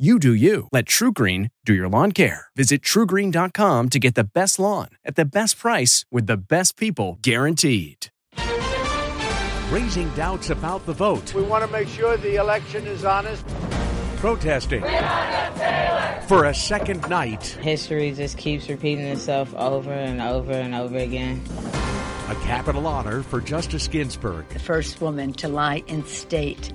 You do you. Let TruGreen do your lawn care. Visit trugreen.com to get the best lawn at the best price with the best people guaranteed. Raising doubts about the vote. We want to make sure the election is honest. Protesting for a second night. History just keeps repeating itself over and over and over again. A Capitol honor for Justice Ginsburg. The first woman to lie in state.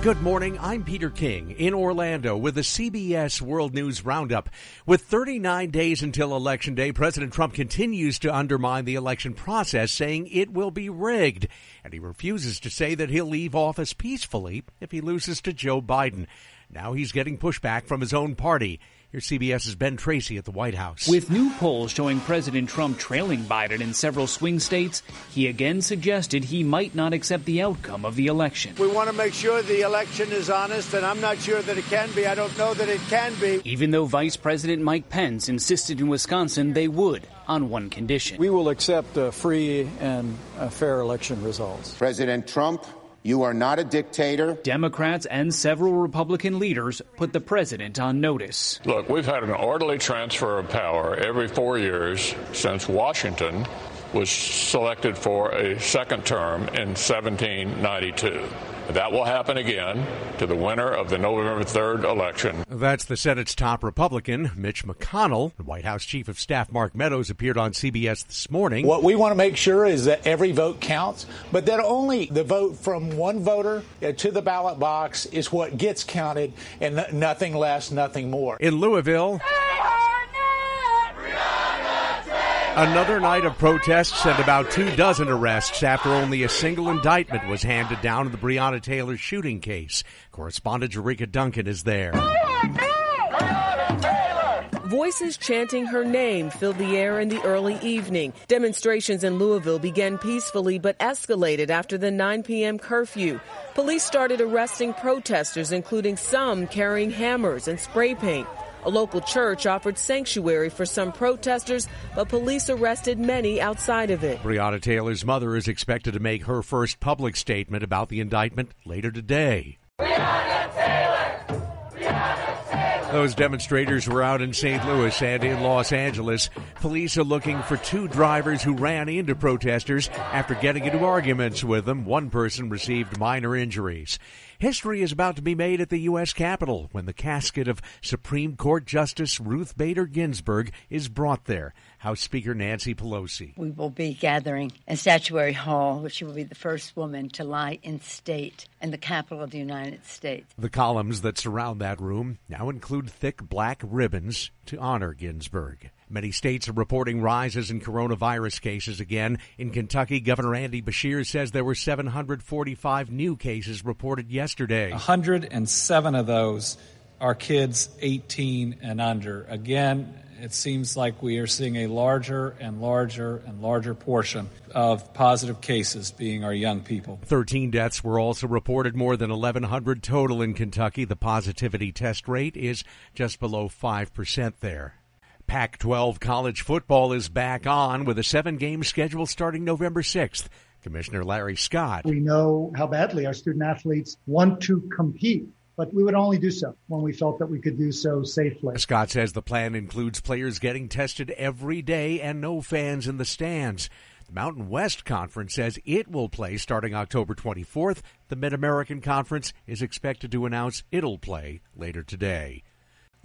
Good morning. I'm Peter King in Orlando with the CBS World News Roundup. With 39 days until Election Day, President Trump continues to undermine the election process, saying it will be rigged. And he refuses to say that he'll leave office peacefully if he loses to Joe Biden. Now he's getting pushback from his own party. Here's CBS's Ben Tracy at the White House. With new polls showing President Trump trailing Biden in several swing states, he again suggested he might not accept the outcome of the election. We want to make sure the election is honest, and I'm not sure that it can be. I don't know that it can be. Even though Vice President Mike Pence insisted in Wisconsin they would, on one condition. We will accept uh, free and uh, fair election results. President Trump you are not a dictator. Democrats and several Republican leaders put the president on notice. Look, we've had an orderly transfer of power every four years since Washington was selected for a second term in 1792. That will happen again to the winner of the November 3rd election. That's the Senate's top Republican, Mitch McConnell. White House Chief of Staff Mark Meadows appeared on CBS this morning. What we want to make sure is that every vote counts, but that only the vote from one voter to the ballot box is what gets counted and nothing less, nothing more. In Louisville, Another night of protests and about two dozen arrests after only a single indictment was handed down in the Breonna Taylor shooting case. Correspondent Jericka Duncan is there. Voices chanting her name filled the air in the early evening. Demonstrations in Louisville began peacefully but escalated after the 9 p.m. curfew. Police started arresting protesters, including some carrying hammers and spray paint. A local church offered sanctuary for some protesters, but police arrested many outside of it. Breonna Taylor's mother is expected to make her first public statement about the indictment later today. Breonna Taylor! Those demonstrators were out in St. Louis and in Los Angeles. Police are looking for two drivers who ran into protesters after getting into arguments with them. One person received minor injuries. History is about to be made at the U.S. Capitol when the casket of Supreme Court Justice Ruth Bader Ginsburg is brought there. House Speaker Nancy Pelosi. We will be gathering in Statuary Hall, where she will be the first woman to lie in state in the capital of the United States. The columns that surround that room now include thick black ribbons to honor Ginsburg. Many states are reporting rises in coronavirus cases again. In Kentucky, Governor Andy Beshear says there were 745 new cases reported yesterday. 107 of those are kids 18 and under. Again, it seems like we are seeing a larger and larger and larger portion of positive cases being our young people. 13 deaths were also reported, more than 1,100 total in Kentucky. The positivity test rate is just below 5% there. Pac 12 college football is back on with a seven game schedule starting November 6th. Commissioner Larry Scott. We know how badly our student athletes want to compete, but we would only do so when we felt that we could do so safely. Scott says the plan includes players getting tested every day and no fans in the stands. The Mountain West Conference says it will play starting October 24th. The Mid American Conference is expected to announce it'll play later today.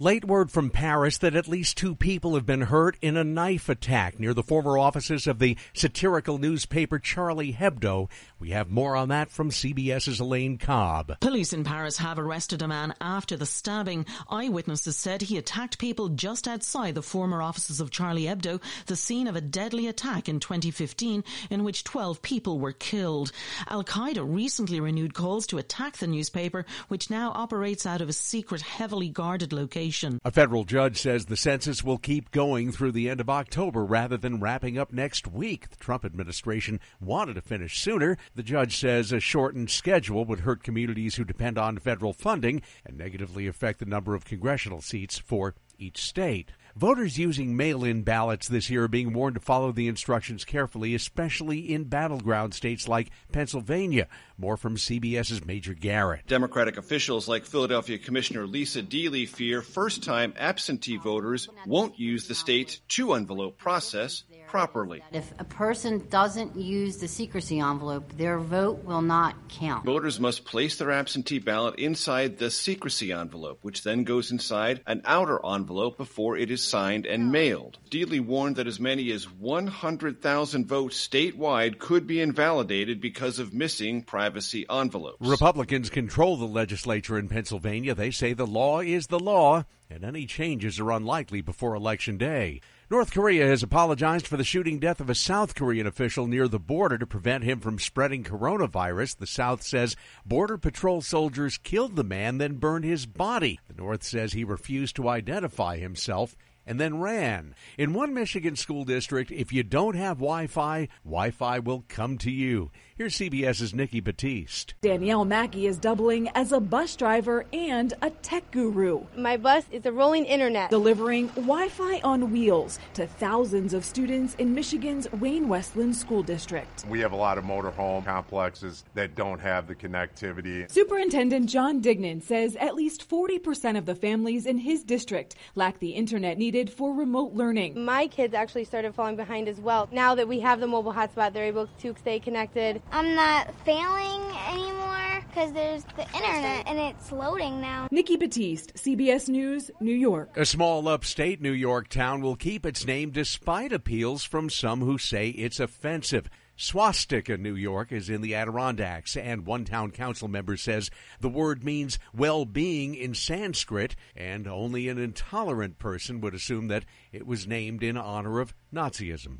Late word from Paris that at least two people have been hurt in a knife attack near the former offices of the satirical newspaper Charlie Hebdo. We have more on that from CBS's Elaine Cobb. Police in Paris have arrested a man after the stabbing. Eyewitnesses said he attacked people just outside the former offices of Charlie Hebdo, the scene of a deadly attack in 2015 in which 12 people were killed. Al Qaeda recently renewed calls to attack the newspaper, which now operates out of a secret, heavily guarded location. A federal judge says the census will keep going through the end of October rather than wrapping up next week. The Trump administration wanted to finish sooner. The judge says a shortened schedule would hurt communities who depend on federal funding and negatively affect the number of congressional seats for each state. Voters using mail in ballots this year are being warned to follow the instructions carefully, especially in battleground states like Pennsylvania. More from CBS's Major Garrett. Democratic officials like Philadelphia Commissioner Lisa Deeley fear first time absentee voters won't use the state's two envelope process properly. If a person doesn't use the secrecy envelope, their vote will not count. Voters must place their absentee ballot inside the secrecy envelope, which then goes inside an outer envelope before it is signed and mailed. Deeley warned that as many as 100,000 votes statewide could be invalidated because of missing privacy envelopes. Republicans control the legislature in Pennsylvania. They say the law is the law, and any changes are unlikely before Election Day. North Korea has apologized for the shooting death of a South Korean official near the border to prevent him from spreading coronavirus. The South says Border Patrol soldiers killed the man, then burned his body. The North says he refused to identify himself and then ran. In one Michigan school district, if you don't have Wi Fi, Wi Fi will come to you. Here's CBS's Nikki Batiste. Danielle Mackey is doubling as a bus driver and a tech guru. My bus is a rolling internet, delivering Wi Fi on wheels to thousands of students in Michigan's Wayne Westland School District. We have a lot of motorhome complexes that don't have the connectivity. Superintendent John Dignan says at least 40% of the families in his district lack the internet needed for remote learning. My kids actually started falling behind as well. Now that we have the mobile hotspot, they're able to stay connected. I'm not failing anymore because there's the internet and it's loading now. Nikki Batiste, CBS News, New York. A small upstate New York town will keep its name despite appeals from some who say it's offensive. Swastika, New York is in the Adirondacks, and one town council member says the word means well being in Sanskrit, and only an intolerant person would assume that it was named in honor of Nazism.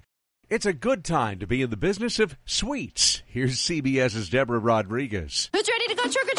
It's a good time to be in the business of sweets. Here's CBS's Deborah Rodriguez. Who's ready to go trick?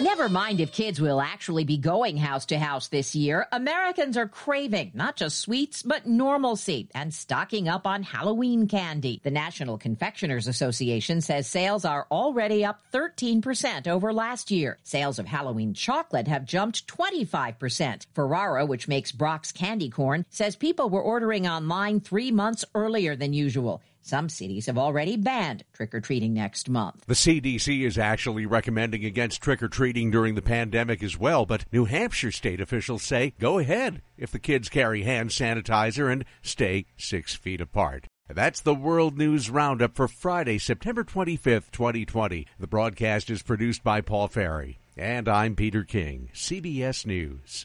Never mind if kids will actually be going house to house this year. Americans are craving not just sweets, but normalcy and stocking up on Halloween candy. The National Confectioners Association says sales are already up 13% over last year. Sales of Halloween chocolate have jumped 25%. Ferrara, which makes Brach's candy corn, says people were ordering online three months earlier than usual. Some cities have already banned trick or treating next month. The CDC is actually recommending against trick or treating during the pandemic as well, but New Hampshire state officials say go ahead if the kids carry hand sanitizer and stay six feet apart. That's the World News Roundup for Friday, September 25th, 2020. The broadcast is produced by Paul Ferry. And I'm Peter King, CBS News.